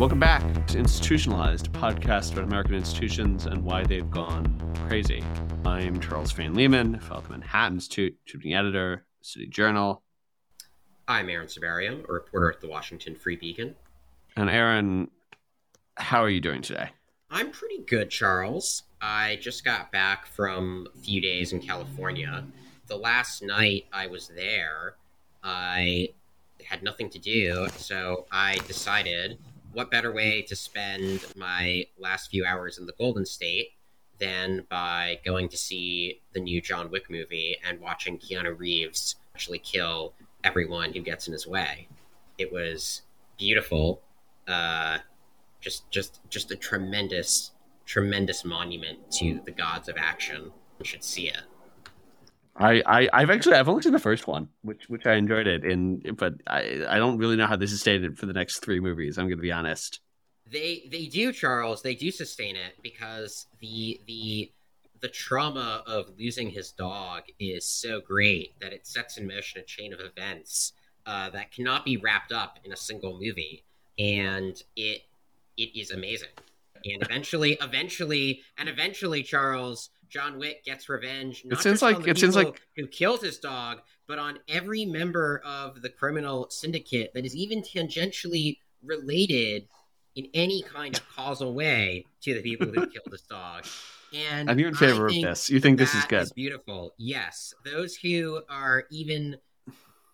Welcome back to Institutionalized, a podcast about American institutions and why they've gone crazy. I'm Charles Fain Lehman, fellow at the Manhattan Institute, contributing editor, City Journal. I'm Aaron Sibarium, a reporter at the Washington Free Beacon. And Aaron, how are you doing today? I'm pretty good, Charles. I just got back from a few days in California. The last night I was there, I had nothing to do, so I decided what better way to spend my last few hours in the Golden State than by going to see the new John Wick movie and watching Keanu Reeves actually kill everyone who gets in his way. It was beautiful, uh, just just just a tremendous tremendous monument to the gods of action. You should see it. I, I I've actually I've only seen the first one, which which I enjoyed it in, but I I don't really know how this is stated for the next three movies. I'm going to be honest. They they do, Charles. They do sustain it because the the the trauma of losing his dog is so great that it sets in motion a chain of events uh, that cannot be wrapped up in a single movie, and it it is amazing. And eventually, eventually, and eventually, Charles John Wick gets revenge. it seems like it seems like who killed his dog, but on every member of the criminal syndicate that is even tangentially related in any kind of causal way to the people who killed his dog. And, you're in favor of this. You think this is good? Is beautiful. Yes, those who are even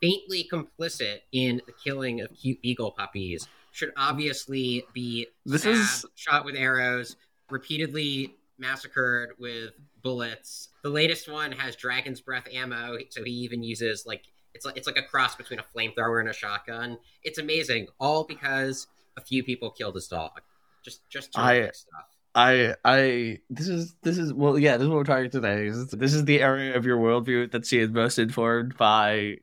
faintly complicit in the killing of cute beagle puppies should obviously be this is shot with arrows, repeatedly massacred with bullets. The latest one has dragon's breath ammo, so he even uses like it's like it's like a cross between a flamethrower and a shotgun. It's amazing, all because a few people killed his dog. Just just I, stuff. I I this is this is well yeah this is what we're talking today. This is the area of your worldview that is most informed by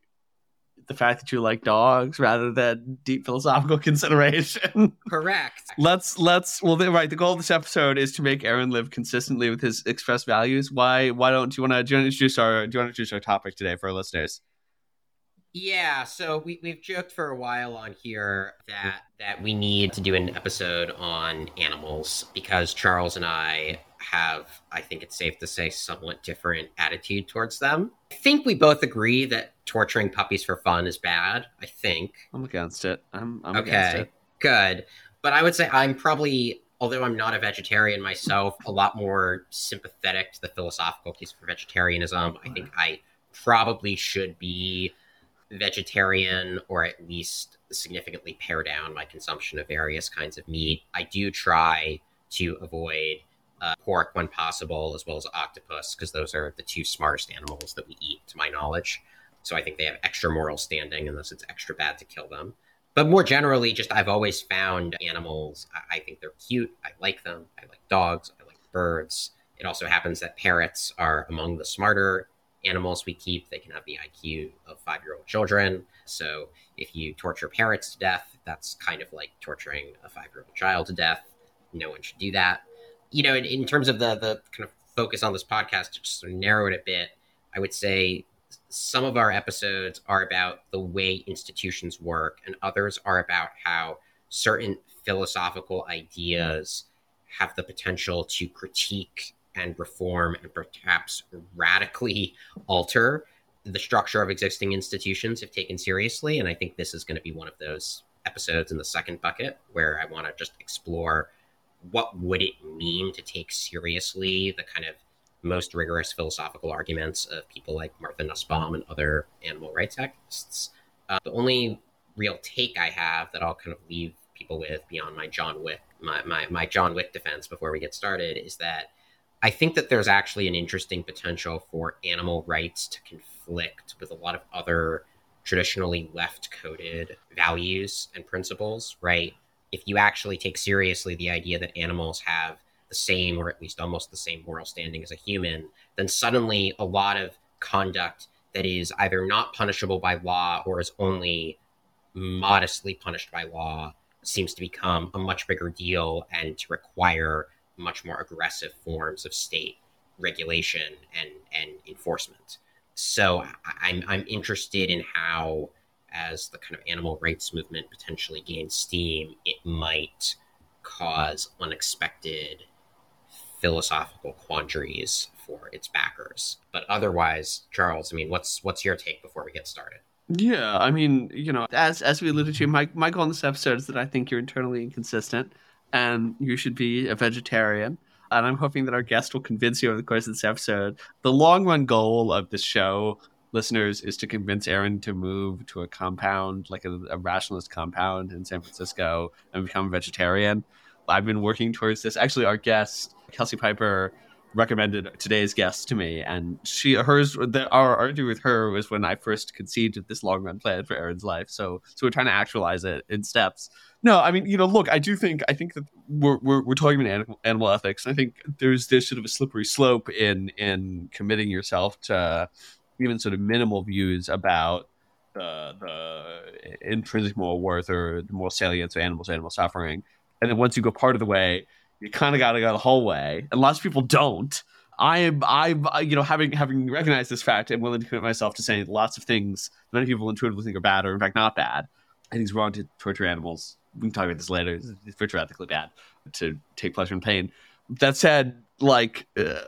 the fact that you like dogs rather than deep philosophical consideration. Correct. let's let's well right. The goal of this episode is to make Aaron live consistently with his expressed values. Why why don't you want to do you want to introduce our do you want to introduce our topic today for our listeners? Yeah, so we we've joked for a while on here that that we need to do an episode on animals because Charles and I have, I think it's safe to say, somewhat different attitude towards them. I think we both agree that torturing puppies for fun is bad. I think I'm against it. I'm, I'm okay. Against it. Good, but I would say I'm probably, although I'm not a vegetarian myself, a lot more sympathetic to the philosophical case for vegetarianism. I think I probably should be vegetarian or at least significantly pare down my consumption of various kinds of meat. I do try to avoid uh, pork when possible, as well as octopus, because those are the two smartest animals that we eat, to my knowledge. So I think they have extra moral standing, unless it's extra bad to kill them. But more generally, just I've always found animals, I, I think they're cute. I like them. I like dogs. I like birds. It also happens that parrots are among the smarter animals we keep. They can have the IQ of five year old children. So if you torture parrots to death, that's kind of like torturing a five year old child to death. No one should do that you know, in, in terms of the the kind of focus on this podcast, to just narrow it a bit, I would say some of our episodes are about the way institutions work, and others are about how certain philosophical ideas have the potential to critique and reform and perhaps radically alter the structure of existing institutions if taken seriously. And I think this is going to be one of those episodes in the second bucket where I want to just explore what would it mean to take seriously the kind of most rigorous philosophical arguments of people like Martha Nussbaum and other animal rights activists. Uh, the only real take I have that I'll kind of leave people with beyond my John Wick, my, my, my John Wick defense before we get started is that I think that there's actually an interesting potential for animal rights to conflict with a lot of other traditionally left coded values and principles, right? If you actually take seriously the idea that animals have the same or at least almost the same moral standing as a human, then suddenly a lot of conduct that is either not punishable by law or is only modestly punished by law seems to become a much bigger deal and to require much more aggressive forms of state regulation and, and enforcement. So I'm, I'm interested in how as the kind of animal rights movement potentially gains steam, it might cause unexpected philosophical quandaries for its backers. But otherwise, Charles, I mean, what's what's your take before we get started? Yeah, I mean, you know, as as we alluded to, my my goal in this episode is that I think you're internally inconsistent, and you should be a vegetarian. And I'm hoping that our guest will convince you over the course of this episode. The long run goal of this show, listeners, is to convince Aaron to move to a compound, like a, a rationalist compound in San Francisco, and become a vegetarian. I've been working towards this. Actually, our guest, Kelsey Piper, recommended today's guest to me, and she hers the, our argue with her was when I first conceived of this long run plan for Aaron's life. So so we're trying to actualize it in steps. No, I mean you know look, I do think I think that we're we're, we're talking about animal, animal ethics. I think there's there's sort of a slippery slope in in committing yourself to even sort of minimal views about the the intrinsic moral worth or the moral salience of animals, animal suffering. And then once you go part of the way, you kind of got to go the whole way, and lots of people don't. I am, I'm, you know, having having recognized this fact, I'm willing to commit myself to saying lots of things many people intuitively think are bad, or in fact not bad. I think it's wrong to torture animals. We can talk about this later. It's virtually ethically bad to take pleasure in pain. That said, like, uh,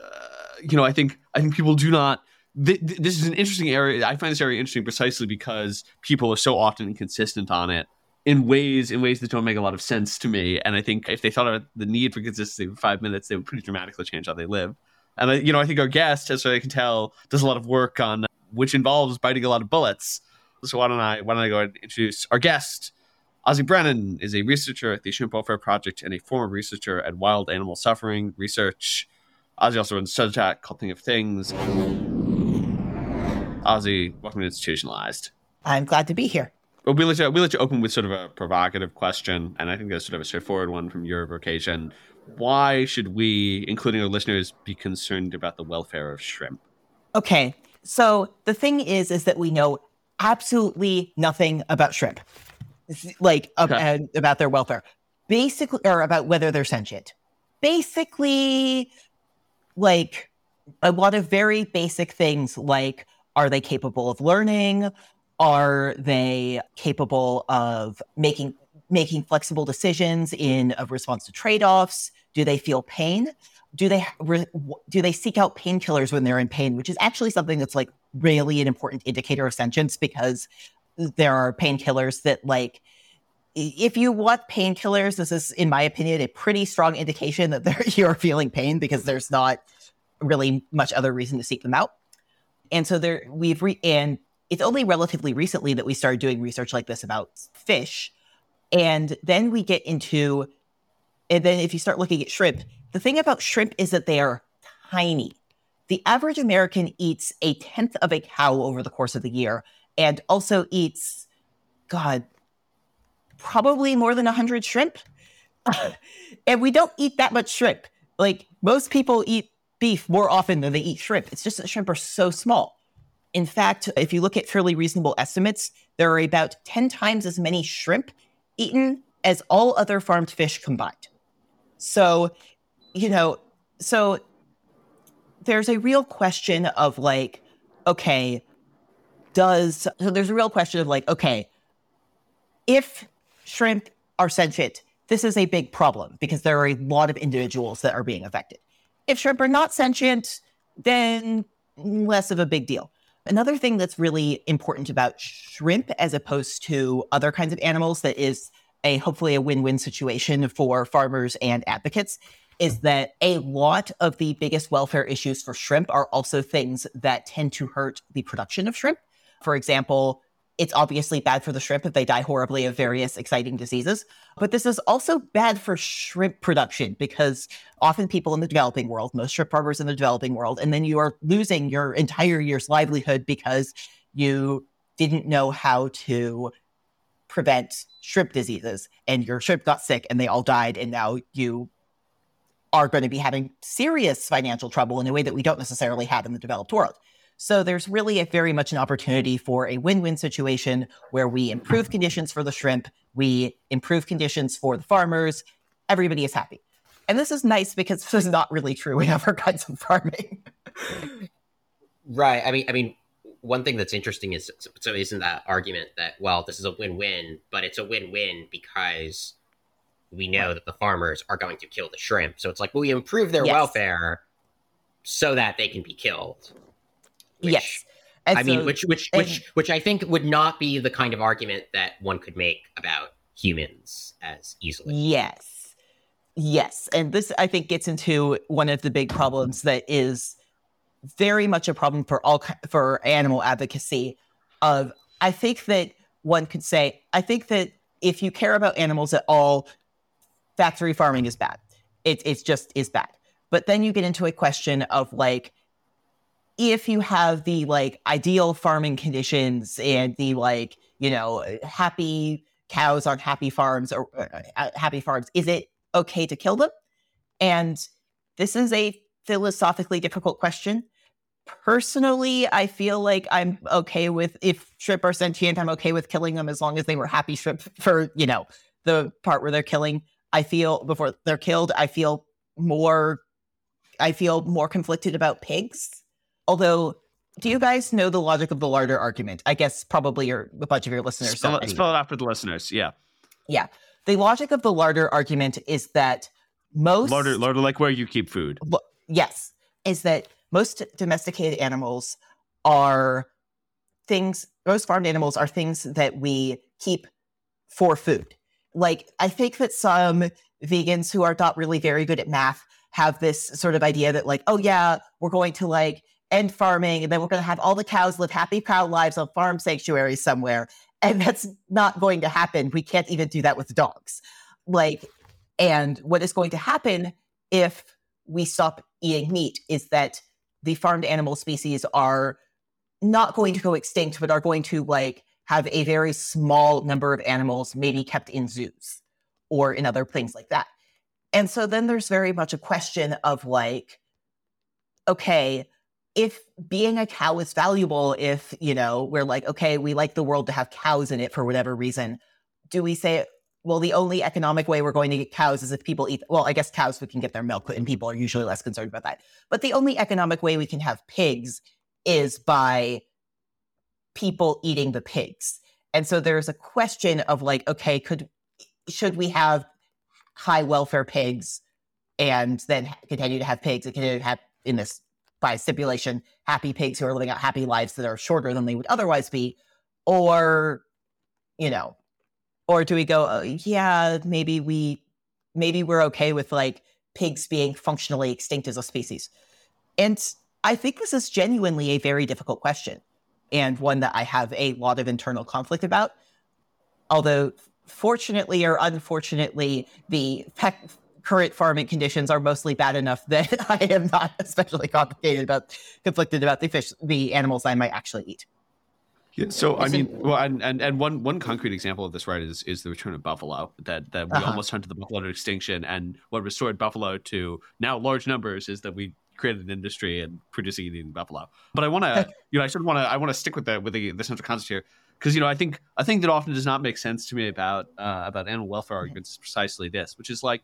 you know, I think I think people do not. Th- th- this is an interesting area. I find this area interesting precisely because people are so often inconsistent on it in ways in ways that don't make a lot of sense to me. And I think if they thought of the need for consistency for five minutes, they would pretty dramatically change how they live. And I, you know, I think our guest, as I can tell, does a lot of work on which involves biting a lot of bullets. So why don't I why don't I go and introduce our guest? Ozy Brennan is a researcher at the Shrimp Welfare Project and a former researcher at Wild Animal Suffering Research. Ozy also runs Substack called Thing of Things. Ozy, welcome to Institutionalized. I'm glad to be here. Well, we let you we let you open with sort of a provocative question, and I think that's sort of a straightforward one from your vocation. Why should we, including our listeners, be concerned about the welfare of shrimp? Okay, so the thing is, is that we know absolutely nothing about shrimp, like okay. about their welfare, basically, or about whether they're sentient. Basically, like a lot of very basic things, like are they capable of learning? Are they capable of making making flexible decisions in a response to trade-offs? Do they feel pain? Do they do they seek out painkillers when they're in pain, which is actually something that's like really an important indicator of sentience because there are painkillers that like if you want painkillers, this is, in my opinion, a pretty strong indication that you're feeling pain because there's not really much other reason to seek them out. And so there, we've re- and it's only relatively recently that we started doing research like this about fish. And then we get into, and then if you start looking at shrimp, the thing about shrimp is that they are tiny. The average American eats a tenth of a cow over the course of the year and also eats, God, probably more than 100 shrimp. and we don't eat that much shrimp. Like most people eat beef more often than they eat shrimp. It's just that shrimp are so small. In fact, if you look at fairly reasonable estimates, there are about 10 times as many shrimp eaten as all other farmed fish combined. So, you know, so there's a real question of like, okay, does, so there's a real question of like, okay, if shrimp are sentient, this is a big problem because there are a lot of individuals that are being affected. If shrimp are not sentient, then less of a big deal. Another thing that's really important about shrimp as opposed to other kinds of animals that is a hopefully a win-win situation for farmers and advocates is that a lot of the biggest welfare issues for shrimp are also things that tend to hurt the production of shrimp. For example, it's obviously bad for the shrimp if they die horribly of various exciting diseases. But this is also bad for shrimp production because often people in the developing world, most shrimp farmers in the developing world, and then you are losing your entire year's livelihood because you didn't know how to prevent shrimp diseases and your shrimp got sick and they all died and now you are going to be having serious financial trouble in a way that we don't necessarily have in the developed world. So there's really a very much an opportunity for a win-win situation where we improve conditions for the shrimp, we improve conditions for the farmers, everybody is happy. And this is nice because this is not really true in other kinds of farming. right. I mean, I mean, one thing that's interesting is so isn't that argument that well this is a win-win but it's a win-win because we know that the farmers are going to kill the shrimp so it's like well, we improve their Yes. welfare so that they can be killed which- yes. And i mean which which and- which which i think would not be the kind of argument that one could make about humans as easily Yes. Yes. And this, I think, gets into one of the big problems that is very much a problem for all for animal advocacy. Of I think that one could say, I think that if you care about animals at all, factory farming is bad. It it's just is bad. But then you get into a question of like, if you have the like ideal farming conditions and the like, you know, happy cows on happy farms or uh, uh, happy farms, is it okay to kill them? And this is a philosophically difficult question. Personally, I feel like I'm okay with if shrimp are sentient, I'm okay with killing them as long as they were happy shrimp for, you know, the part where they're killing. I feel before they're killed, I feel more I feel more conflicted about pigs. Although do you guys know the logic of the larder argument? I guess probably your a bunch of your listeners Spell, it, spell it out for the listeners. Yeah, Yeah. The logic of the larder argument is that most larder, larder, like where you keep food. yes, is that most domesticated animals are things most farmed animals are things that we keep for food. Like I think that some vegans who are not really very good at math have this sort of idea that like, oh yeah, we're going to like end farming and then we're going to have all the cows live happy cow lives on farm sanctuaries somewhere. And that's not going to happen. We can't even do that with dogs. Like, and what is going to happen if we stop eating meat is that the farmed animal species are not going to go extinct, but are going to like have a very small number of animals maybe kept in zoos or in other things like that. And so then there's very much a question of like, okay, if being a cow is valuable, if, you know, we're like, okay, we like the world to have cows in it for whatever reason, do we say, well, the only economic way we're going to get cows is if people eat, well, I guess cows we can get their milk, and people are usually less concerned about that. But the only economic way we can have pigs is by people eating the pigs. And so there's a question of like, okay, could should we have high welfare pigs and then continue to have pigs and continue to have in this by stipulation happy pigs who are living out happy lives that are shorter than they would otherwise be or you know or do we go oh, yeah maybe we maybe we're okay with like pigs being functionally extinct as a species? And i think this is genuinely a very difficult question and one that i have a lot of internal conflict about although fortunately or unfortunately the current farming conditions are mostly bad enough that I am not especially complicated about conflicted about the fish the animals I might actually eat. Yeah, so I mean, well, and, and and one one concrete example of this, right, is is the return of buffalo. That that we Uh-huh. almost hunted to the buffalo to extinction, and what restored buffalo to now large numbers is that we created an industry and producing and eating buffalo. But I want to, you know, I sort of want to, I want to stick with the with the, the central concept here because you know I think I think that often does not make sense to me about uh, about animal welfare arguments is precisely this, which is like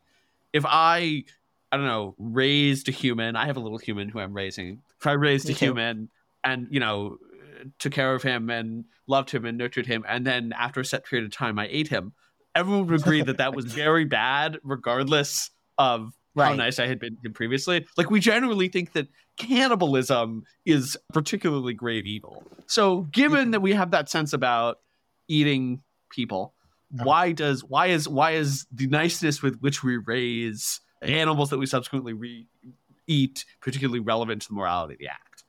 if I I don't know raised a human, I have a little human who I'm raising. If I raised Me a too. human and you know took care of him and loved him and nurtured him, and then after a set period of time I ate him, everyone would agree that that was very bad, regardless of how nice I had been to him previously. Like we generally think that cannibalism is particularly grave evil. So given that we have that sense about eating people. Uh-huh. why does why is why is the niceness with which we raise animals that we subsequently re- eat particularly relevant to the morality of the act?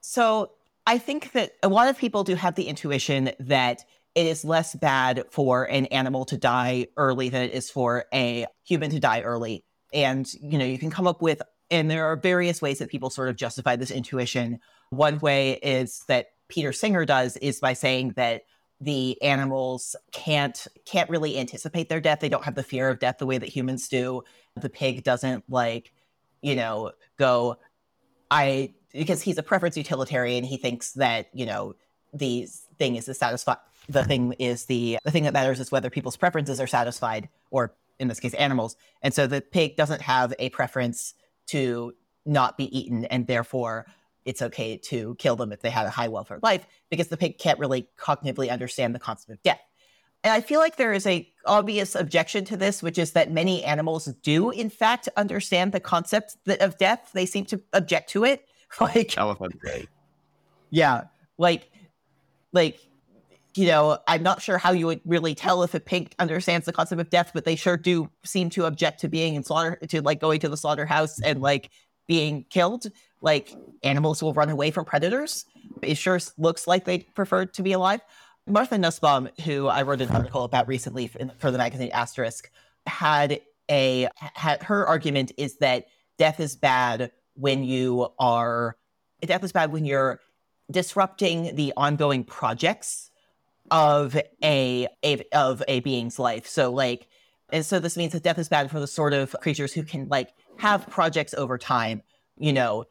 So I think that a lot of people do have the intuition that it is less bad for an animal to die early than it is for a human to die early. And, you know, you can come up with, and there are various ways that people sort of justify this intuition. One way is that Peter Singer does is by saying that the animals can't can't really anticipate their death. They don't have the fear of death the way that humans do. The pig doesn't like, you know, go, I because he's a preference utilitarian, he thinks that, you know, the thing is to satisfy the thing is the the thing that matters is whether people's preferences are satisfied, or in this case, animals. And so the pig doesn't have a preference to not be eaten, and therefore it's okay to kill them if they had a high welfare life because the pig can't really cognitively understand the concept of death. And I feel like there is a obvious objection to this, which is that many animals do, in fact, understand the concept of death. They seem to object to it. Like elephant? Yeah, like, like, you know, I'm not sure how you would really tell if a pig understands the concept of death, but they sure do seem to object to being in slaughter, to like going to the slaughterhouse and like being killed. Like animals will run away from predators. It sure looks like they prefer to be alive. Martha Nussbaum, who I wrote an article about recently for, the magazine Asterisk, had a had her argument is that death is bad when you are death is bad when you're disrupting the ongoing projects of a, a of a being's life. So like and so this means that death is bad for the sort of creatures who can like have projects over time, you know,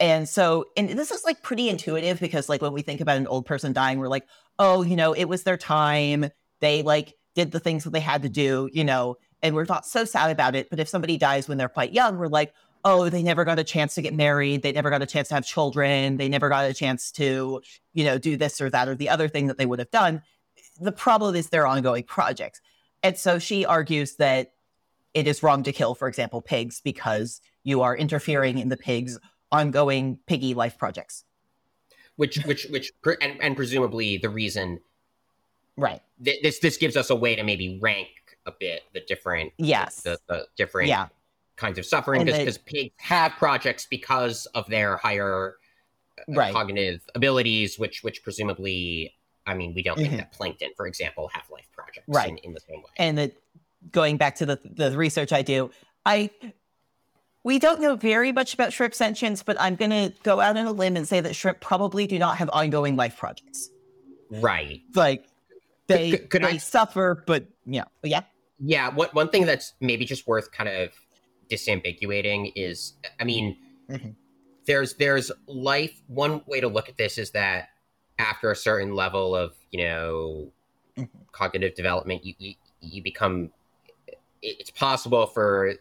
and so, and this is like pretty intuitive because, like, when we think about an old person dying, we're like, oh, you know, it was their time. They like did the things that they had to do, you know, and we're not so sad about it. But if somebody dies when they're quite young, we're like, oh, they never got a chance to get married. They never got a chance to have children. They never got a chance to, you know, do this or that or the other thing that they would have done. The problem is their ongoing projects. And so she argues that it is wrong to kill, for example, pigs because you are interfering in the pigs' ongoing piggy life projects. Which, which, which, and, and presumably the reason, right? Th- this this gives us a way to maybe rank a bit the different, yes, the, the different, yeah. kinds of suffering because pigs have projects because of their higher uh, right. cognitive abilities, which which presumably, I mean, we don't think mm-hmm. that plankton, for example, have life projects right. in, in the same way. And the, going back to the the research I do, I we don't know very much about shrimp sentience, but I'm going to go out on a limb and say that shrimp probably do not have ongoing life projects. Right. Like they could, could they I, suffer, but yeah, yeah. Yeah. What one thing that's maybe just worth kind of disambiguating is, I mean, mm-hmm. there's there's life. One way to look at this is that after a certain level of you know mm-hmm. cognitive development, you, you you become. It's possible for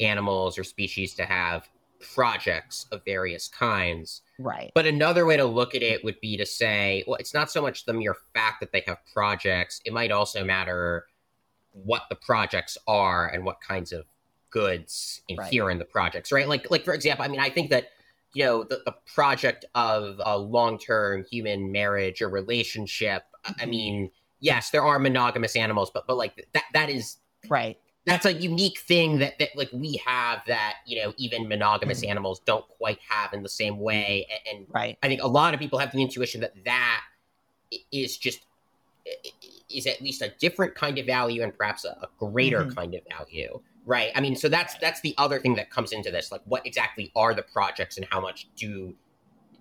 animals or species to have projects of various kinds. Right. But another way to look at it would be to say, well, it's not so much the mere fact that they have projects, it might also matter what the projects are and what kinds of goods inhere right. in the projects, right? Like like for example, I mean I think that you know the, the project of a long-term human marriage or relationship, I mm-hmm. mean, yes, there are monogamous animals, but but like that that is right that's a unique thing that, that like we have that you know even monogamous mm-hmm. animals don't quite have in the same way and, and right. i think a lot of people have the intuition that that is just is at least a different kind of value and perhaps a, a greater mm-hmm. kind of value right i mean so that's that's the other thing that comes into this like what exactly are the projects and how much do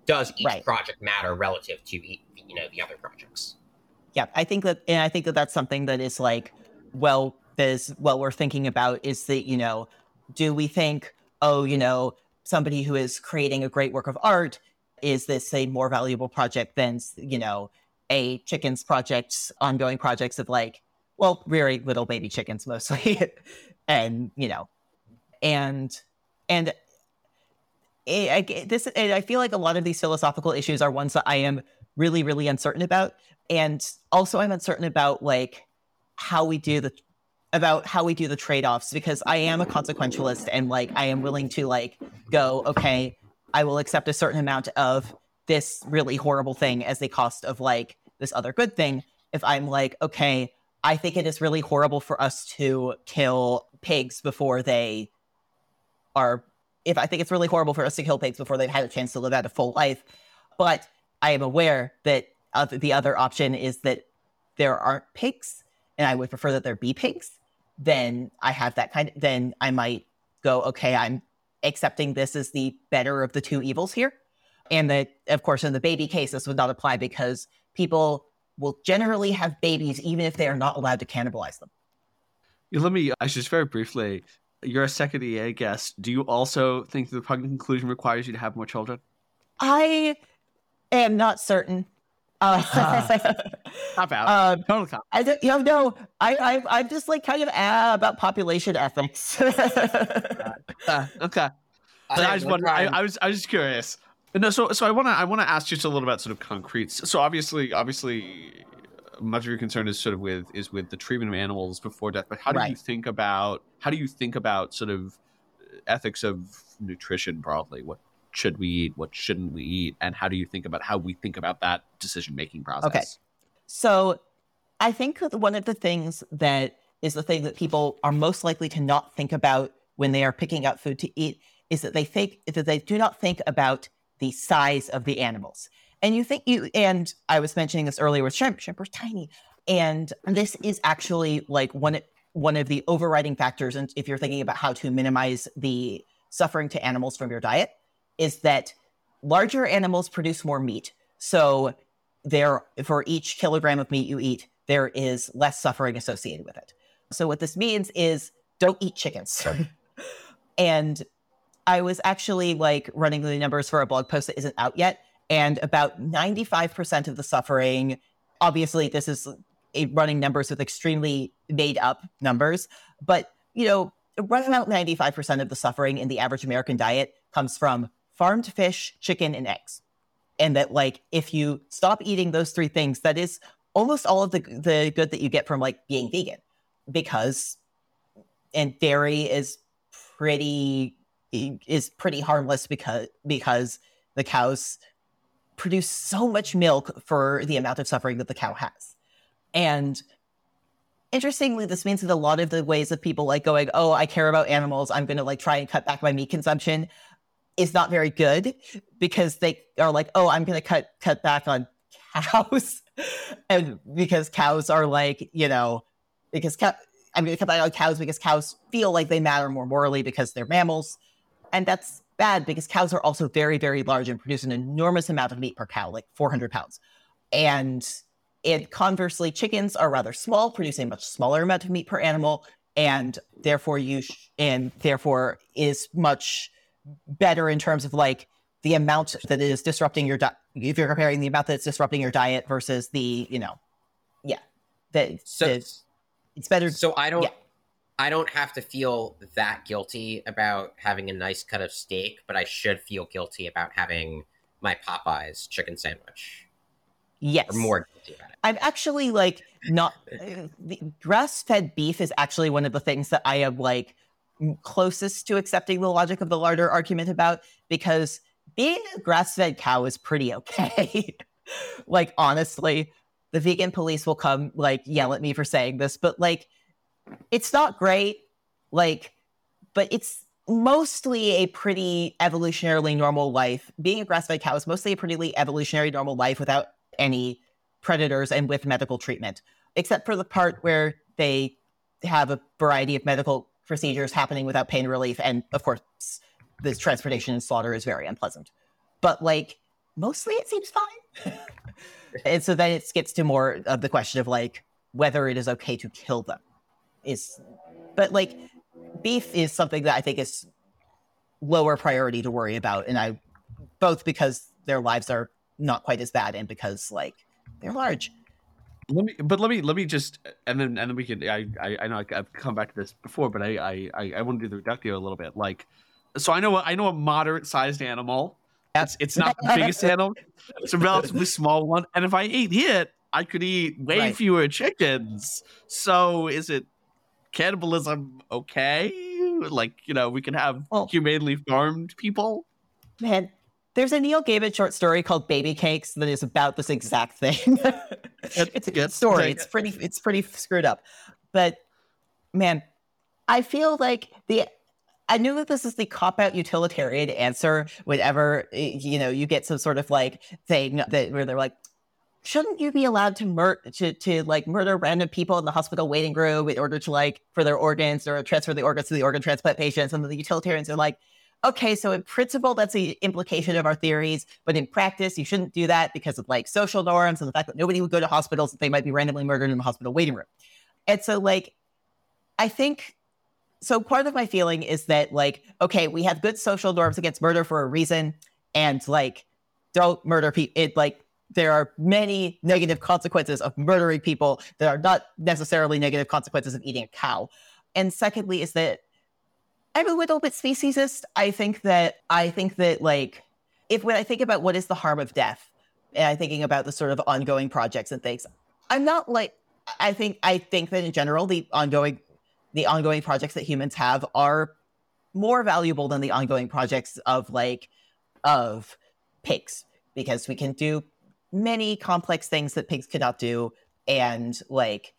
does each right. project matter relative to you know the other projects yeah i think that and i think that that's something that is like well is what we're thinking about is that, you know, do we think, oh, you know, somebody who is creating a great work of art, is this a more valuable project than, you know, a chickens project, ongoing projects of like, well, very little baby chickens mostly. and, you know, and, and it, I, this, I feel like a lot of these philosophical issues are ones that I am really, really uncertain about. And also, I'm uncertain about like how we do the about how we do the trade-offs because I am a consequentialist and like I am willing to like go, okay, I will accept a certain amount of this really horrible thing as the cost of like this other good thing. If I'm like, okay, I think it is really horrible for us to kill pigs before they are if I think it's really horrible for us to kill pigs before they've had a chance to live out a full life. But I am aware that the other option is that there aren't pigs, and I would prefer that there be pigs then I have that kind of, then I might go, okay, I'm accepting this as the better of the two evils here. And that, of course, in the baby case, this would not apply because people will generally have babies even if they are not allowed to cannibalize them. Let me, I just very briefly, you're a second EA guest. Do you also think the conclusion requires you to have more children? I am not certain. Uh, cop out. Uh, Total cop. I don't, you know, no, I, I, I'm just like kind of ah, about population ethics. uh, okay. I, I just wonder. I, I, was, I was just curious. No, so so I want to I want to ask just a little about sort of concrete. So obviously, obviously, much of your concern is sort of with is with the treatment of animals before death. But how do Right. you think about how do you think about sort of ethics of nutrition broadly? What should we eat? What shouldn't we eat? And how do you think about how we think about that decision making process? Okay. So I think one of the things that is the thing that people are most likely to not think about when they are picking out food to eat is that they think that they do not think about the size of the animals. And you think you and I was mentioning this earlier with shrimp. Shrimp are tiny, and this is actually like one one of the overriding factors. And if you're thinking about how to minimize the suffering to animals from your diet, is that larger animals produce more meat. So there for each kilogram of meat you eat, there is less suffering associated with it. So what this means is don't eat chickens. and I was actually like running the numbers for a blog post that isn't out yet, and about 95% of the suffering, obviously this is a running numbers with extremely made up numbers, but you know, right about 95% of the suffering in the average American diet comes from farmed fish, chicken, and eggs. And that like if you stop eating those three things that is almost all of the the good that you get from like being vegan. Because and dairy is pretty is pretty harmless because because the cows produce so much milk for the amount of suffering that the cow has. And interestingly this means that a lot of the ways of people like going oh i care about animals. I'm going to like try and cut back my meat consumption is not very good because they are like, oh, I'm going to cut cut back on cows, and because cows are like, you know, because cow- I'm going to cut back on cows because cows feel like they matter more morally because they're mammals, and that's bad because cows are also very very large and produce an enormous amount of meat per cow, like 400 pounds, and and conversely, chickens are rather small, producing a much smaller amount of meat per animal, and therefore you sh- and therefore is much better in terms of like the amount that it is disrupting your diet. If you're comparing the amount that's disrupting your diet versus the, you know, yeah, that So, that it's better. so I don't, yeah. I don't have to feel that guilty about having a nice cut of steak, but I should feel guilty about having my Popeyes chicken sandwich, Yes, or more guilty about it. I'm actually like not uh, grass-fed beef is actually one of the things that I am like closest to accepting the logic of the larder argument about because being a grass-fed cow is pretty okay. like honestly, the vegan police will come like yell at me for saying this, but like it's not great. Like, but it's mostly a pretty evolutionarily normal life. Being a grass-fed cow is mostly a pretty evolutionary normal life without any predators and with medical treatment, except for the part where they have a variety of medical procedures happening without pain relief. And of course, this transportation and slaughter is very unpleasant. But like, mostly it seems fine. and so then it gets to more of the question of like whether it is okay to kill them. Is, but like, beef is something that I think is lower priority to worry about. And I, both because their lives are not quite as bad and because like they're large. Let me, but let me, let me just, and then, and then we can. I, I, I know I've come back to this before, but I, I, I, I want to do the reductio a little bit. Like, so I know, I know a moderate-sized animal. It's, it's not the biggest animal. It's a relatively small one, and if I ate it, I could eat way Right. fewer chickens. So, is it cannibalism okay? Like, you know, we can have Well- humanely farmed people. Man, there's a Neil Gaiman short story called Baby Cakes that is about this exact thing. it's a good story. It's pretty it's pretty screwed up. But man, I feel like the I knew that this is the cop out utilitarian answer whenever you know you get some sort of like thing that where they're like shouldn't you be allowed to mur- to to like murder random people in the hospital waiting room in order to like for their organs or transfer the organs to the organ transplant patients and the utilitarians are like okay, so in principle, that's the implication of our theories, but in practice, you shouldn't do that because of like social norms and the fact that nobody would go to hospitals if they might be randomly murdered in the hospital waiting room. And so, like, I think so. Part of my feeling is that, like, okay, we have good social norms against murder for a reason, and like, don't murder people. It like there are many negative consequences of murdering people that are not necessarily negative consequences of eating a cow. And secondly, is that I'm a little bit speciesist. I think that I think that like if when I think about what is the harm of death, and I'm thinking about the sort of ongoing projects and things, I'm not like I think I think that in general the ongoing the ongoing projects that humans have are more valuable than the ongoing projects of like of pigs because we can do many complex things that pigs cannot do and like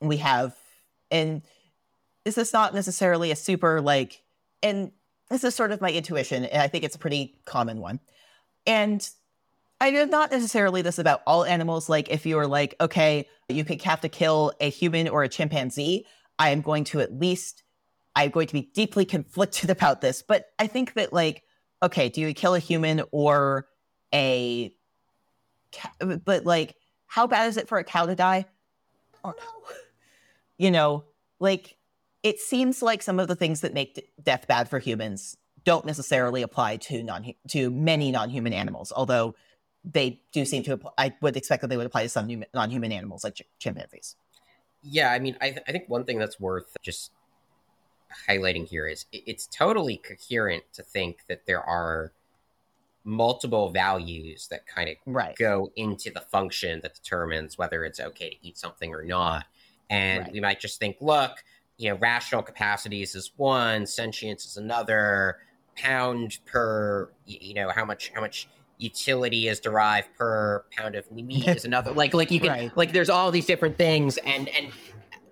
we have and this is not necessarily a super like and this is sort of my intuition and i think it's a pretty common one. And i know not necessarily this about all animals like if you're like okay you could have to kill a human or a chimpanzee i am going to at least i'm going to be deeply conflicted about this. But i think that like okay do you kill a human or a but like how bad is it for a cow to die? Oh no. You know like it seems like some of the things that make death bad for humans don't necessarily apply to non to many non-human animals although they do seem to apply, i would expect that they would apply to some non-human animals like ch- chimpanzees yeah i mean I, th- I think one thing that's worth just highlighting here is it's totally coherent to think that there are multiple values that kind of right. go into the function that determines whether it's okay to eat something or not. And right. we might just think, look, you know, rational capacities is one, sentience is another, pound per, you know, how much how much utility is derived per pound of meat is another. Like like you can right. like there's all these different things and and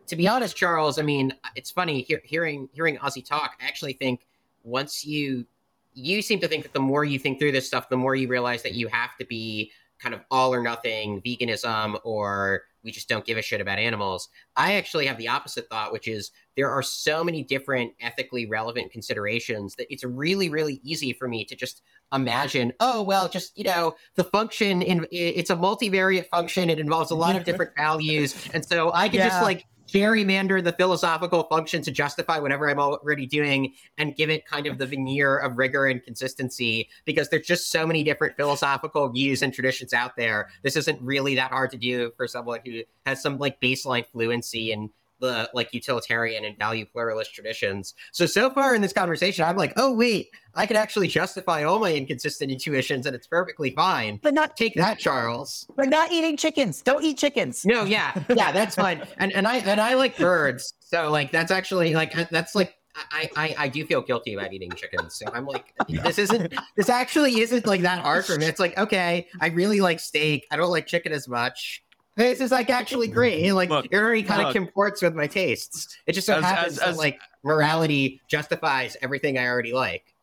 to be honest, Charles, I mean, it's funny hear, hearing hearing Ozy talk. I actually think once you you seem to think that the more you think through this stuff, the more you realize that you have to be kind of all or nothing veganism or we just don't give a shit about animals. I actually have the opposite thought, which is there are so many different ethically relevant considerations that it's really, really easy for me to just imagine, oh, well, just, you know, the function in it's a multivariate function. It involves a lot of different values. And so I can yeah. just like gerrymander the philosophical function to justify whatever I'm already doing and give it kind of the veneer of rigor and consistency because there's just so many different philosophical views and traditions out there. This isn't really that hard to do for someone who has some like baseline fluency and the like utilitarian and value pluralist traditions. So so far in this conversation, I'm like, oh wait, I can actually justify all my inconsistent intuitions, and it's perfectly fine. But not take that, Charles. But not eating chickens. Don't eat chickens. No, yeah, yeah, that's fine. And and I and I like birds, so like that's actually like uh, that's like I, I, I do feel guilty about eating chickens. So I'm like, this isn't, this actually isn't like that hard for me. It's like, okay, I really like steak. I don't like chicken as much. This is like actually great. Like look, it already kind of comports with my tastes. It just so as, happens as, as, that like morality justifies everything I already like.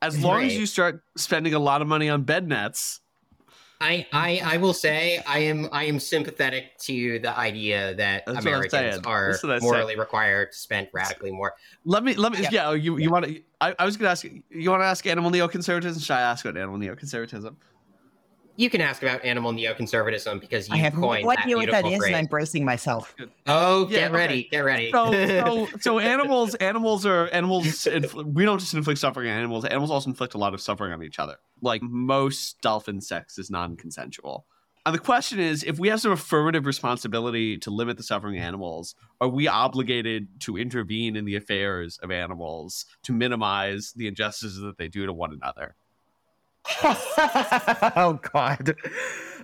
As long as you start spending a lot of money on bed nets. I, I I will say I am I am sympathetic to the idea that That's Americans are morally required to spend radically more. Let me let me yeah, yeah you you want to I, I was gonna ask you want to ask animal neoconservatism? Should I ask about animal neoconservatism? You can ask about animal neoconservatism because you I have coined no idea what that is, phrase. and I'm bracing myself. Oh, get yeah, ready, okay. get ready. So, so, so animals, animals are animals. Infl- we don't just inflict suffering on animals. Animals also inflict a lot of suffering on each other. Like most dolphin sex is non-consensual. And the question is, if we have some affirmative responsibility to limit the suffering of animals, are we obligated to intervene in the affairs of animals to minimize the injustices that they do to one another? oh God!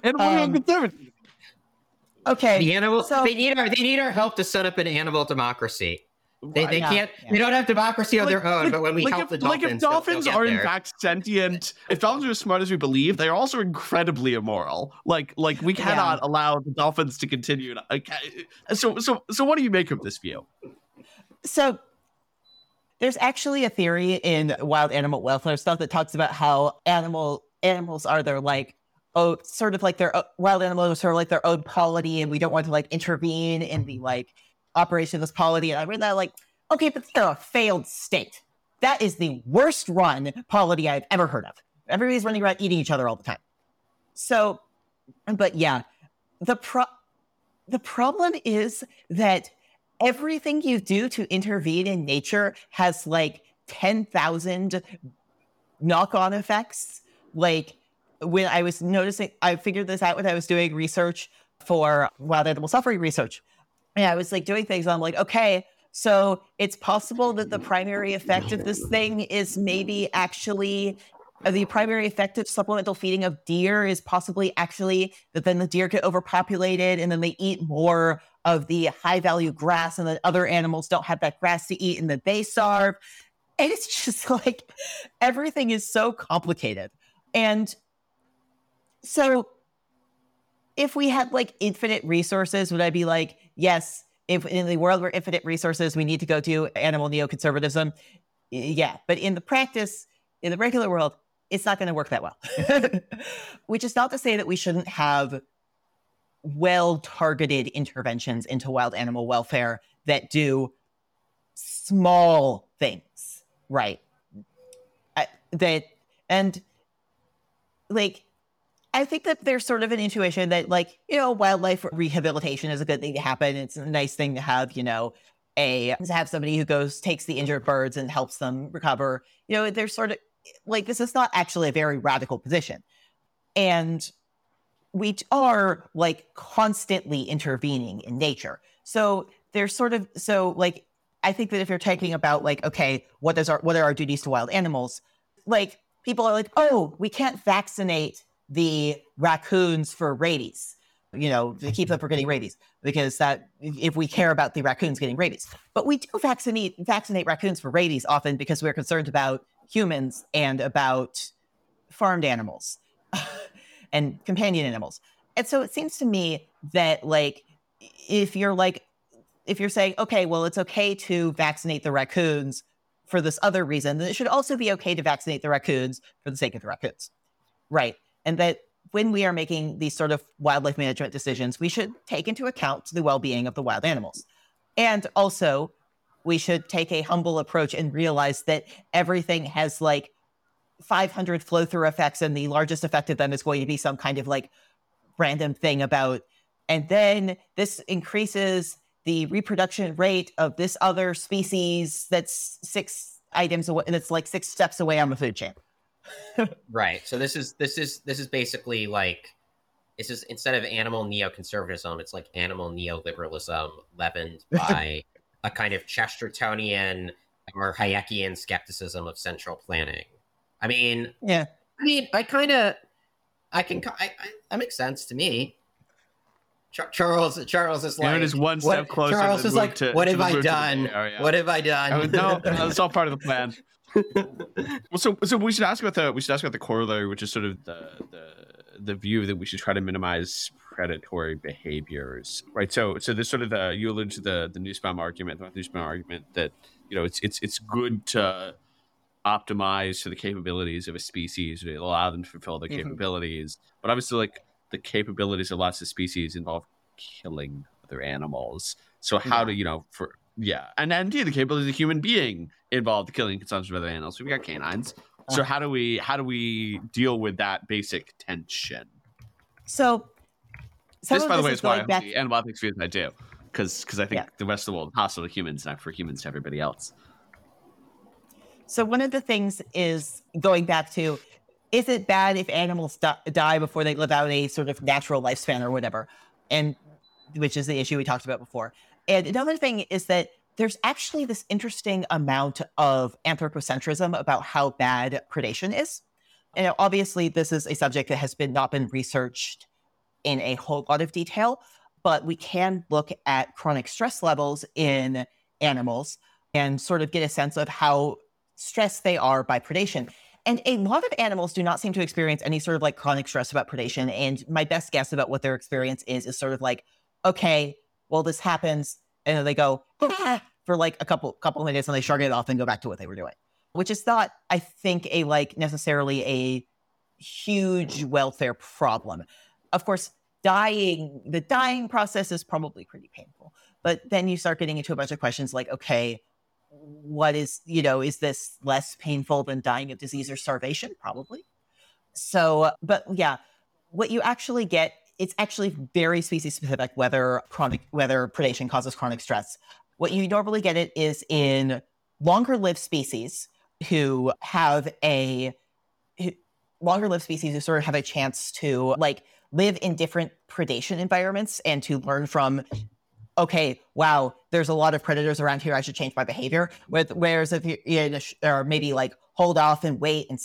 Animal um, conservative. Okay, the animal. So, they need our they need our help to set up an animal democracy. They, they yeah, can't. Yeah. They don't have democracy on like, their own. Like, but when we like help if, the dolphins, like if dolphins they'll, they'll are in fact sentient, if dolphins are as smart as we believe, they are also incredibly immoral. Like like we cannot yeah. allow the dolphins to continue. To, okay. So so so what do you make of this view? So there's actually a theory in wild animal welfare stuff that talks about how animal animals are their like oh sort of like their uh, wild animals are sort of like their own polity, and we don't want to like intervene in the like operation of this polity. And I read that like okay, but they're a failed state. That is the worst run polity I've ever heard of. Everybody's running around eating each other all the time. So, but yeah, the pro the problem is that everything you do to intervene in nature has like 10,000 knock on effects. Like when I was noticing, I figured this out when I was doing research for wild animal suffering research. And I was like doing things, I'm like, okay, so it's possible that the primary effect of this thing is maybe actually the primary effect of supplemental feeding of deer is possibly actually that then the deer get overpopulated and then they eat more of the high value grass and then other animals don't have that grass to eat and that they starve. And it's just like everything is so complicated. And so if we had like infinite resources, would I be like, yes, if in the world where infinite resources, we need to go to animal neoconservatism? Yeah. But in the practice, in the regular world, it's not going to work that well. Which is not to say that we shouldn't have well targeted interventions into wild animal welfare that do small things right. I, that and like I think that there's sort of an intuition that, like, you know, wildlife rehabilitation is a good thing to happen. It's a nice thing to have, you know, a to have somebody who goes takes the injured birds and helps them recover. You know, there's sort of like this is not actually a very radical position, and we are like constantly intervening in nature. So there's sort of so like I think that if you're talking about like okay, what does our what are our duties to wild animals? Like people are like, oh, we can't vaccinate the raccoons for rabies, you know, to keep them from getting rabies, because that if we care about the raccoons getting rabies, but we do vaccinate vaccinate raccoons for rabies often because we're concerned about humans and about farmed animals and companion animals. And so it seems to me that like if you're like if you're saying, okay, well, it's okay to vaccinate the raccoons for this other reason, then it should also be okay to vaccinate the raccoons for the sake of the raccoons. Right and that when we are making these sort of wildlife management decisions, we should take into account the well being of the wild animals. And also, we should take a humble approach and realize that everything has like 500 flow through effects, and the largest effect of them is going to be some kind of like random thing about. And then this increases the reproduction rate of this other species that's six items away, and it's like six steps away on the food chain right. So this is this is this is basically like this is instead of animal neoconservatism, it's like animal neoliberalism leavened by a kind of Chestertonian or Hayekian skepticism of central planning. I mean, yeah. I mean, I kind of, I can, I, I, that makes sense to me. Charles, Charles is like, it is one step what, closer. Charles is like, to, what have I done? What have I done? no, that's all part of the plan well, so so we should ask about the we should ask about the corollary, which is sort of the the the view that we should try to minimize predatory behaviors, right? So so this sort of the you alluded to the the Nussbaum argument, the Nussbaum argument that you know it's it's it's good to optimize to the capabilities of a species to allow them to fulfill their mm-hmm. capabilities, but obviously like the capabilities of lots of species involve killing other animals. So how yeah. do you know for yeah, and and the capability of the human being involved the killing and consumption of other animals. So we got canines. So uh. how do we how do we deal with that basic tension? So this, by the way, is why back... the animal ethics views I do, because because I think yeah. the rest of the world is hostile to humans, not for humans to everybody else. So one of the things is going back to is it bad if animals die before they live out a sort of natural lifespan or whatever, and which is the issue we talked about before. And another thing is that there's actually this interesting amount of anthropocentrism about how bad predation is. And obviously, this is a subject that has been not been researched in a whole lot of detail, but we can look at chronic stress levels in animals and sort of get a sense of how stressed they are by predation. And a lot of animals do not seem to experience any sort of like chronic stress about predation. And my best guess about what their experience is is sort of like, okay, well, this happens, and then they go ah, for like a couple couple minutes, and they shrug it off and go back to what they were doing, which is not, I think, a like necessarily a huge welfare problem. Of course, dying the dying process is probably pretty painful, but then you start getting into a bunch of questions like, okay, what is you know is this less painful than dying of disease or starvation? Probably. So, but yeah, what you actually get it's actually very species specific whether chronic whether predation causes chronic stress. What you normally get it is in longer lived species who have a longer lived species who sort of have a chance to like live in different predation environments and to learn from okay, wow, there's a lot of predators around here. I should change my behavior. With whereas if you, or maybe like hold off and wait and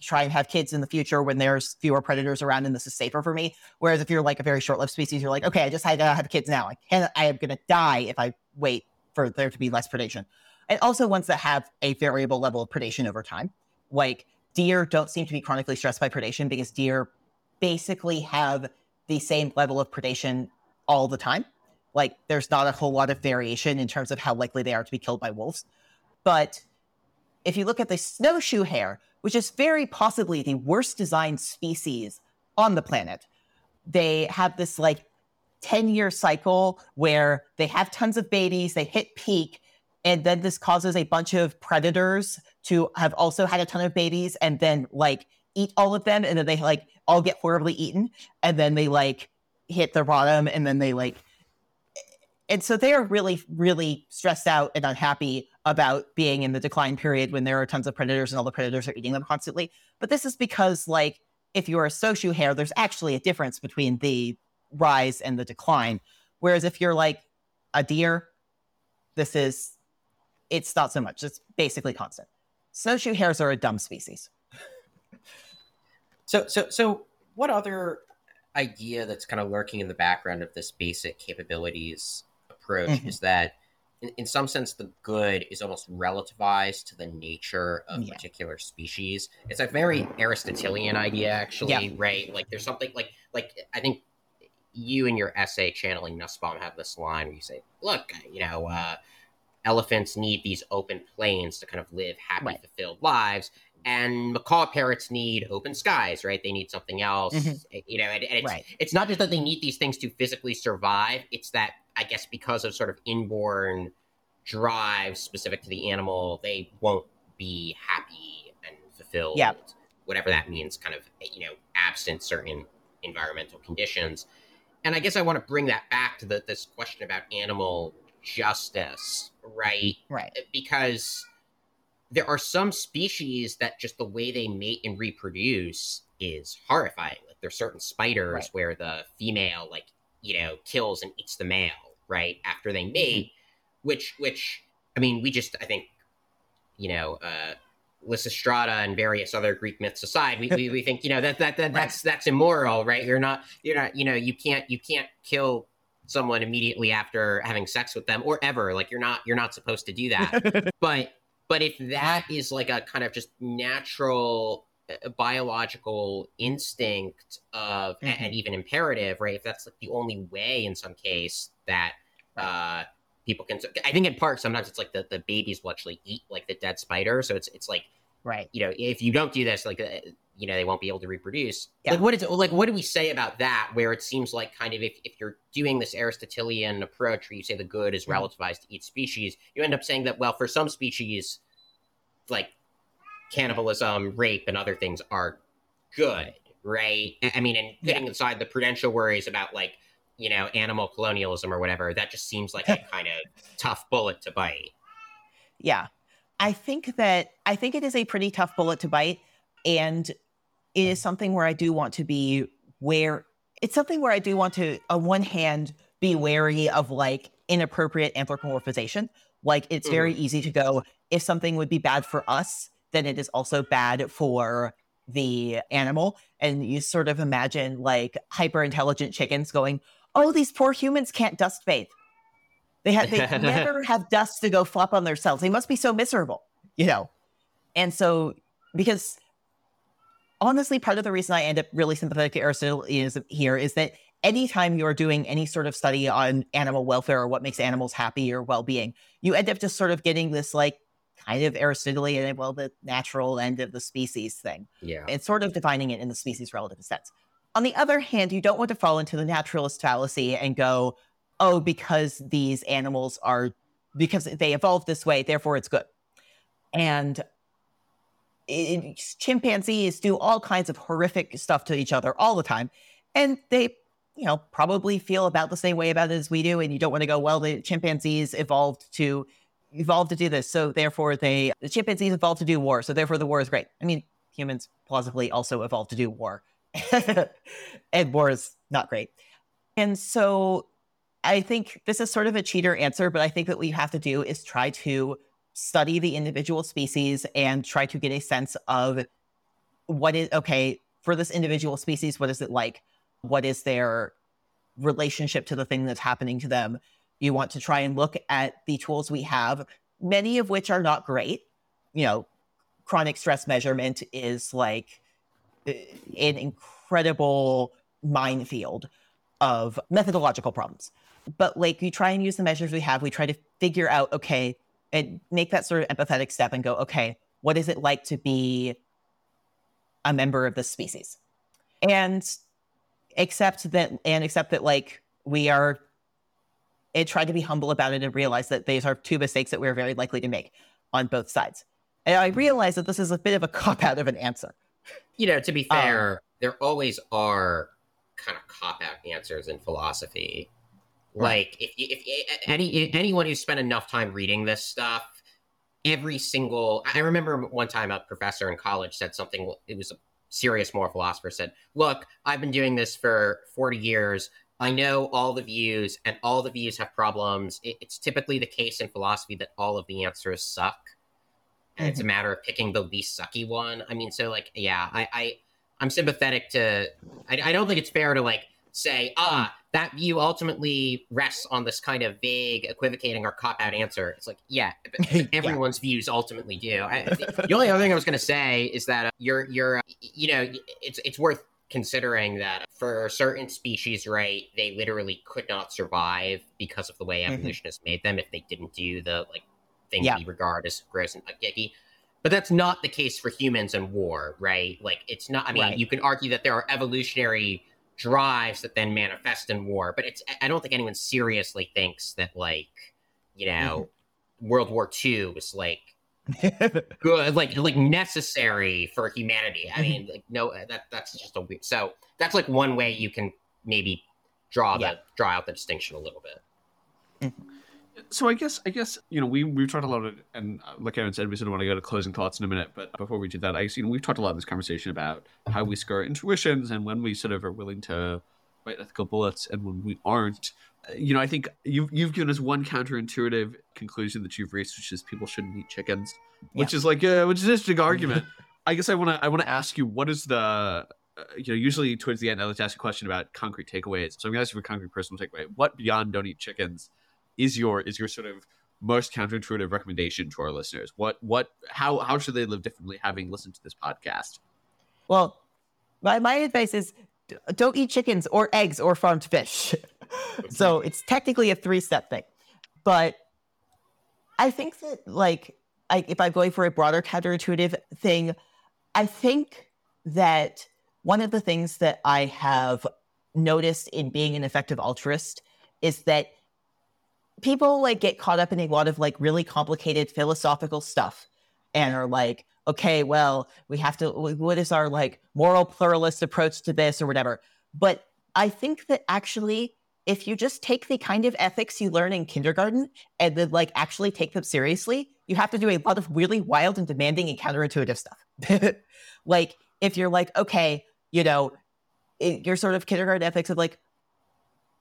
try and have kids in the future when there's fewer predators around and this is safer for me. Whereas if you're like a very short-lived species, you're like, okay, I just had to have kids now. I can I am gonna die if I wait for there to be less predation. And also ones that have a variable level of predation over time. Like deer don't seem to be chronically stressed by predation because deer basically have the same level of predation all the time. Like there's not a whole lot of variation in terms of how likely they are to be killed by wolves. But if you look at the snowshoe hare, which is very possibly the worst designed species on the planet, they have this like 10 year cycle where they have tons of babies, they hit peak, and then this causes a bunch of predators to have also had a ton of babies and then like eat all of them and then they like all get horribly eaten and then they like hit the bottom and then they like and so they are really really stressed out and unhappy about being in the decline period when there are tons of predators and all the predators are eating them constantly. But this is because like if you're a snowshoe hare there's actually a difference between the rise and the decline. Whereas if you're like a deer this is it's not so much. It's basically constant. Snowshoe hares are a dumb species. So so so what other idea that's kind of lurking in the background of this basic capabilities approach mm-hmm. is that in, in, some sense the good is almost relativized to the nature of yeah. particular species it's a very aristotelian idea actually yeah. right like there's something like like i think you in your essay channeling nussbaum have this line where you say look you know uh, elephants need these open plains to kind of live happy right. fulfilled lives and macaw parrots need open skies, right? They need something else, mm-hmm. Eh, you know. And, and it's, right. it's not just that they need these things to physically survive; it's that I guess because of sort of inborn drive specific to the animal, they won't be happy and fulfilled. Yeah. whatever that means, kind of you know, absent certain environmental conditions. And I guess I want to bring that back to the, this question about animal justice, right? Right. Because there are some species that just the way they mate and reproduce is horrifying. Like there's certain spiders right. where the female like you know kills and eats the male right after they mate, mm-hmm. which which I mean we just I think you know uh, Lysistrata and various other Greek myths aside, we, we, we think you know that that, that that's that's immoral, right? You're not you're not you know you can't you can't kill someone immediately after having sex with them or ever like you're not you're not supposed to do that but but if that is like a kind of just natural uh, biological instinct of mm-hmm. and even imperative, right? If that's like the only way in some case that uh, people can, I think in part sometimes it's like the, the babies will actually eat like the dead spider, so it's it's like right. You know, if you don't do this, like uh, you know, they won't be able to reproduce. Yeah. Like what is like what do we say about that? Where it seems like kind of if if you're doing this Aristotelian approach where you say the good is mm-hmm. relativized to each species, you end up saying that well for some species like cannibalism, rape, and other things are good, right? I mean, and putting yeah. aside the prudential worries about like you know animal colonialism or whatever, that just seems like a kind of tough bullet to bite. Yeah, I think that I think it is a pretty tough bullet to bite, and it is something where I do want to be where it's something where I do want to, on one hand, be wary of like inappropriate anthropomorphization. Like it's mm. very easy to go, if something would be bad for us, then it is also bad for the animal. And you sort of imagine like hyper intelligent chickens going, oh, these poor humans can't dust bathe. They, have, they never have dust to go flop on themselves. They must be so miserable, you know? And so, because honestly, part of the reason I end up really sympathetic to Aristotle is here is that anytime you're doing any sort of study on animal welfare or what makes animals happy or well-being, you end up just sort of getting this like kind of Aristotelian, well, the natural end of the species thing. Yeah. It's sort of defining it in the species relative sense. On the other hand, you don't want to fall into the naturalist fallacy and go, oh, because these animals are, because they evolved this way, therefore it's good. And it, chimpanzees do all kinds of horrific stuff to each other all the time. And they, you know, probably feel about the same way about it as we do. And you don't want to go, well, the chimpanzees evolved to evolved to do this, so therefore they the chimpanzees evolved to do war, so therefore the war is great. I mean, humans plausibly also evolved to do war, and war is not great. And so I think this is sort of a cheater answer, but I think that what you have to do is try to study the individual species and try to get a sense of what is okay for this individual species? What is it like? What is their relationship to the thing that's happening to them? You want to try and look at the tools we have, many of which are not great. You know, chronic stress measurement is like an incredible minefield of methodological problems. But like you try and use the measures we have, we try to figure out, okay, and make that sort of empathetic step and go, okay, what is it like to be a member of this species? And accept that and accept that like we are and try to be humble about it and realize that these are two mistakes that we're very likely to make on both sides. And I realize that this is a bit of a cop out of an answer. You know, to be fair, um, there always are kind of cop out answers in philosophy. Like if, if, if any anyone who's spent enough time reading this stuff, every single I remember one time a professor in college said something. It was a serious moral philosopher said, "Look, I've been doing this for forty years. I know all the views, and all the views have problems. It's typically the case in philosophy that all of the answers suck, and mm-hmm. it's a mm-hmm. matter of picking the least sucky one. I mean, so like, yeah, I, I I'm sympathetic to. I, I don't think it's fair to like say, ah, that view ultimately rests on this kind of vague, equivocating, or cop out answer. It's like, yeah, everyone's yeah. views ultimately do. I, the only other thing I was going to say is that uh, you're, you're, uh, you know, it's it's worth considering that for certain species, right, they literally could not survive because of the way mm-hmm. evolution mm-hmm. has made them if they didn't do the like thing yeah. we regard as gross and icky. But that's not the case for humans and war, right? Like, it's not. I mean, right. you can argue that there are evolutionary drives that then manifest in war. But it's I don't think anyone seriously thinks that like you know mm-hmm. World War II was like good like like necessary for humanity. I mean like no that that's just a weird so that's like one way you can maybe draw yeah. the draw out the distinction a little bit. Mm-hmm so I guess I guess you know we we've talked a lot of and uh, like Aaron said we sort of want to go to closing thoughts in a minute but before we do that I you know we've talked a lot in this conversation about how we score intuitions and when we sort of are willing to bite ethical bullets and when we aren't uh, you know I think you've you've given us one counterintuitive conclusion that you've reached which is people shouldn't eat chickens which yeah. is like uh, which is an interesting argument I guess I want to I want to ask you what is the uh, you know, usually towards the end, I like to ask a question about concrete takeaways. So I'm going to ask you for concrete personal takeaway. What beyond don't eat chickens is your is your sort of most counterintuitive recommendation to our listeners? What what how how should they live differently having listened to this podcast? Well, my my advice is don't eat chickens or eggs or farmed fish. so it's technically a three step thing, but I think that like I, if I'm going for a broader counterintuitive thing, I think that one of the things that I have noticed in being an effective altruist is that people like get caught up in a lot of like really complicated philosophical stuff and are like okay well we have to what is our like moral pluralist approach to this or whatever? But i think that actually if you just take the kind of ethics you learn in kindergarten and then like actually take them seriously you have to do a lot of really wild and demanding and counterintuitive stuff. Like if you're like okay you know your sort of kindergarten ethics of like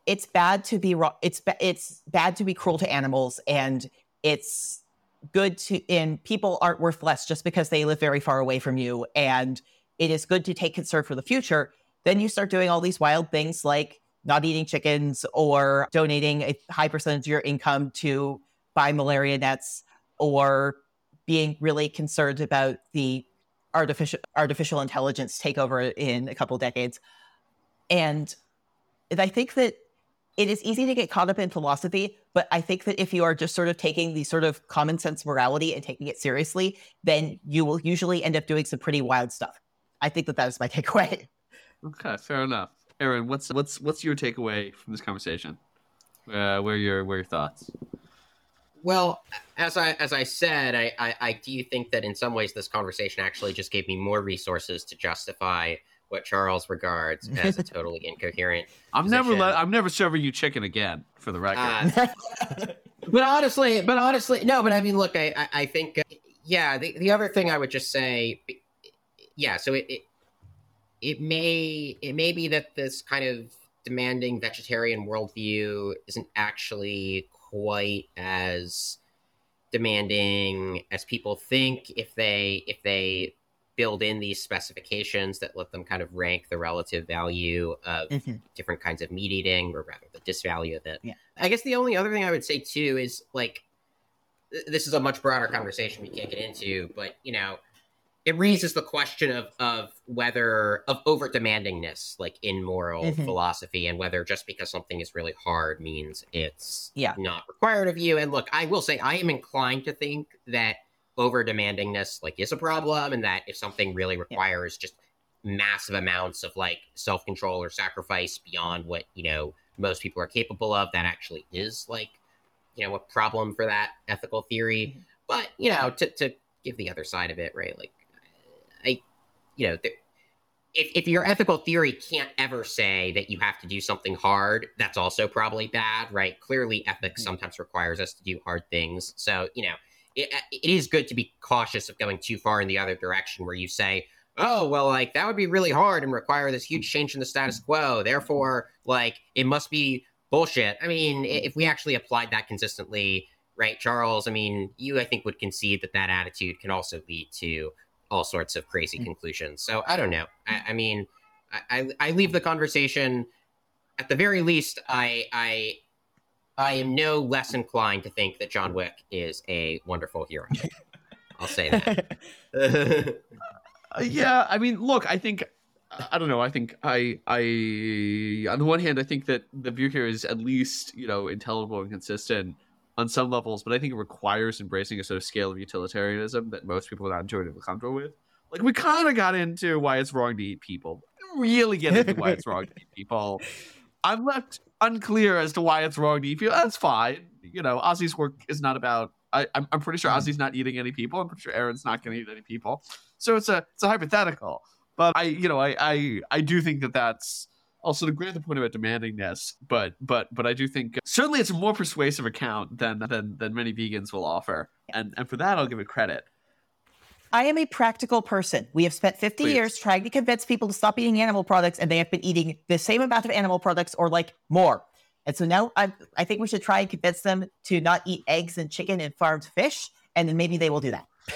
it's bad to be wrong. it's it's bad to be cruel to animals and it's good to and people aren't worth less just because they live very far away from you and it is good to take concern for the future then you start doing all these wild things like not eating chickens or donating a high percentage of your income to buy malaria nets or being really concerned about the artificial artificial intelligence takeover in a couple decades and i think that it is easy to get caught up in philosophy, but I think that if you are just sort of taking the sort of common sense morality and taking it seriously, then you will usually end up doing some pretty wild stuff. I think that that is my takeaway. Okay, fair enough. Aaron, what's what's what's your takeaway from this conversation? Uh, where are your where are your thoughts? Well, as I as I said, I, I, I do think that in some ways this conversation actually just gave me more resources to justify what Charles regards as a totally incoherent. I'm position. never let, I'm never serving you chicken again, for the record. Uh, but honestly, but honestly, no. But I mean, look, I I, I think uh, yeah. The the other thing I would just say, yeah. So it, it it may it may be that this kind of demanding vegetarian worldview isn't actually quite as demanding as people think if they if they build in these specifications that let them kind of rank the relative value of Mm-hmm. different kinds of meat eating, or rather the disvalue of it. Yeah. I guess the only other thing I would say too is like th- this is a much broader conversation we can't get into, but you know, it raises the question of of whether of over demandingness, like in moral Mhm. philosophy, and whether just because something is really hard means it's Yeah. not required of you. And look, I will say I am inclined to think that over demandingness like is a problem, and that if something really requires just massive amounts of like self control or sacrifice beyond what you know most people are capable of, that actually is like you know a problem for that ethical theory. Mhm. But you know, to to give the other side of it, right? Like, I, you know, the, if if your ethical theory can't ever say that you have to do something hard, that's also probably bad, right? Clearly, ethics Mhm. sometimes requires us to do hard things. So you know, it it is good to be cautious of going too far in the other direction, where you say. Oh well, like that would be really hard and require this huge change in the status quo. Therefore, like it must be bullshit. I mean, if we actually applied that consistently, right, Charles? I mean, you I think would concede that that attitude can also lead to all sorts of crazy Mm. conclusions. So I don't know. I, I mean, I, I I leave the conversation. At the very least, I I I am no less inclined to think that John Wick is a wonderful hero. I'll say that. Uh, yeah, I mean, look, I think I don't know. I think I I on the one hand, I think that the view here is at least you know intelligible and consistent on some levels, but I think it requires embracing a sort of scale of utilitarianism that most people are not intuitively comfortable with. Like we kind of got into why it's wrong to eat people. Really get into why it's wrong to eat people. I'm left unclear as to why it's wrong to eat people. That's fine. You know, Ozy's work is not about. I, I'm, I'm pretty sure hmm. Ozy's not eating any people. I'm pretty sure Aaron's not going to eat any people. So it's a it's a hypothetical. But I you know I I, I do think that that's also to grant the point about demandingness. But but but I do think certainly it's a more persuasive account than than than many vegans will offer. And and for that I'll give it credit. I am a practical person. We have spent 50 Please. years trying to convince people to stop eating animal products, and they have been eating the same amount of animal products or like more. And so now I, I think we should try and convince them to not eat eggs and chicken and farmed fish, and then maybe they will do that.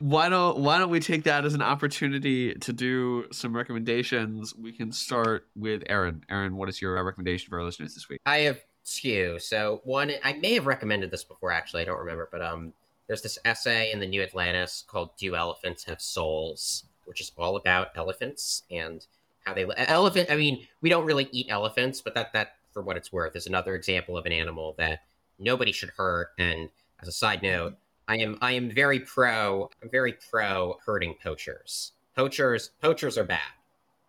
Why don't why don't we take that as an opportunity to do some recommendations? We can start with Aaron. Aaron, what is your recommendation for our listeners this week? I have two. So one, I may have recommended this before. Actually, I don't remember. But um, there's this essay in the New Atlantis called "Do Elephants Have Souls?" which is all about elephants and how they elephant. I mean, we don't really eat elephants, but that that for what it's worth is another example of an animal that nobody should hurt. And as a side note, I am I am very pro. I'm very pro hurting poachers. Poachers poachers are bad.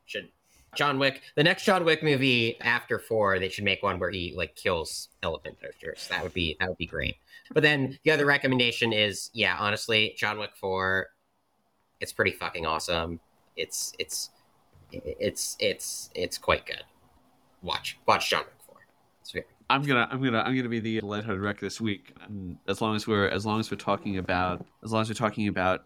Should John Wick, the next John Wick movie after four, they should make one where he like kills elephant poachers. That would be that would be great. But then the other recommendation is, yeah, honestly, John Wick four, it's pretty fucking awesome. It's it's it's it's it's quite good. Watch watch John Wick four. It's very I'm gonna I'm gonna I'm gonna be the lighthearted wreck this week. And as long as we're as long as we're talking about as long as we're talking about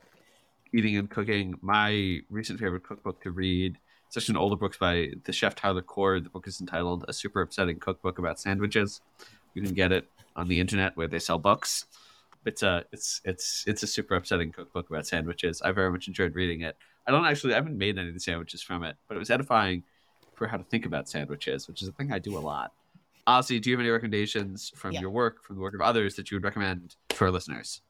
eating and cooking, my recent favorite cookbook to read. Actually an older book by the chef Tyler Kord. The book is entitled "A Super Upsetting Cookbook About Sandwiches." You can get it on the internet where they sell books. It's a it's it's it's a super upsetting cookbook about sandwiches. I very much enjoyed reading it. I don't actually I haven't made any of the sandwiches from it, but it was edifying for how to think about sandwiches, which is a thing I do a lot. Ozy, do you have any recommendations from Yeah. your work, from the work of others that you would recommend for our listeners?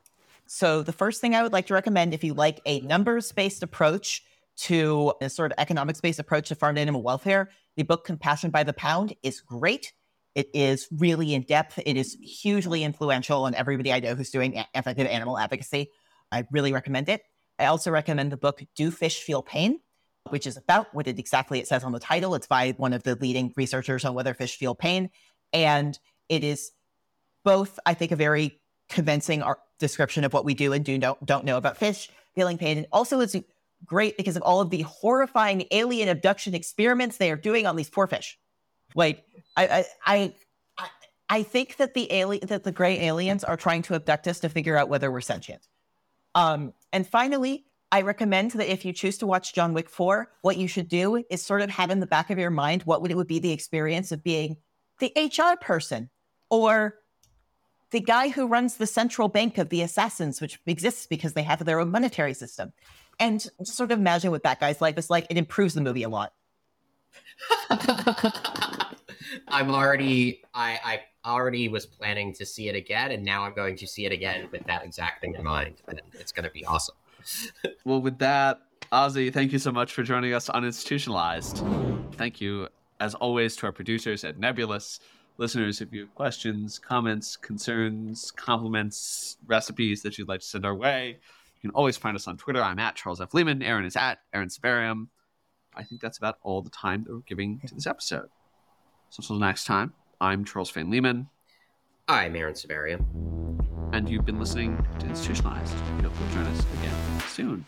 So, the first thing I would like to recommend if you like a numbers based approach to a sort of economics based approach to farmed animal welfare, the book Compassion by the Pound is great. It is really in depth. It is hugely influential on everybody I know who's doing effective animal advocacy. I really recommend it. I also recommend the book Do Fish Feel Pain, which is about what it exactly it says on the title. It's by one of the leading researchers on whether fish feel pain. And it is both, I think, a very convincing description of what we do and do don't, don't know about fish feeling pain. And also it's great because of all of the horrifying alien abduction experiments they are doing on these poor fish. Like I I I, I- think that the alien that the gray aliens are trying to abduct us to figure out whether we're sentient. Um, and finally, I recommend that if you choose to watch John Wick 4, what you should do is sort of have in the back of your mind what would it would be the experience of being the HR person or the guy who runs the central bank of the assassins, which exists because they have their own monetary system. And just sort of imagine what that guy's life is like. It improves the movie a lot. I'm already I I already was planning to see it again, and now I'm going to see it again with that exact thing in mind, and it's going to be awesome. well, with that, Ozy, thank you so much for joining us on Institutionalized. Thank you, as always, to our producers at Nebulous. Listeners, if you have questions, comments, concerns, compliments, recipes that you'd like to send our way, you can always find us on Twitter. I'm at Charles F. Lehman. Aaron is at Aaron Sibarium. I think that's about all the time that we're giving to this episode. So until next time, I'm Charles Fain Lehman. I'm Aaron Sibarium. And you've been listening to Institutionalized. We hope you'll join us again soon.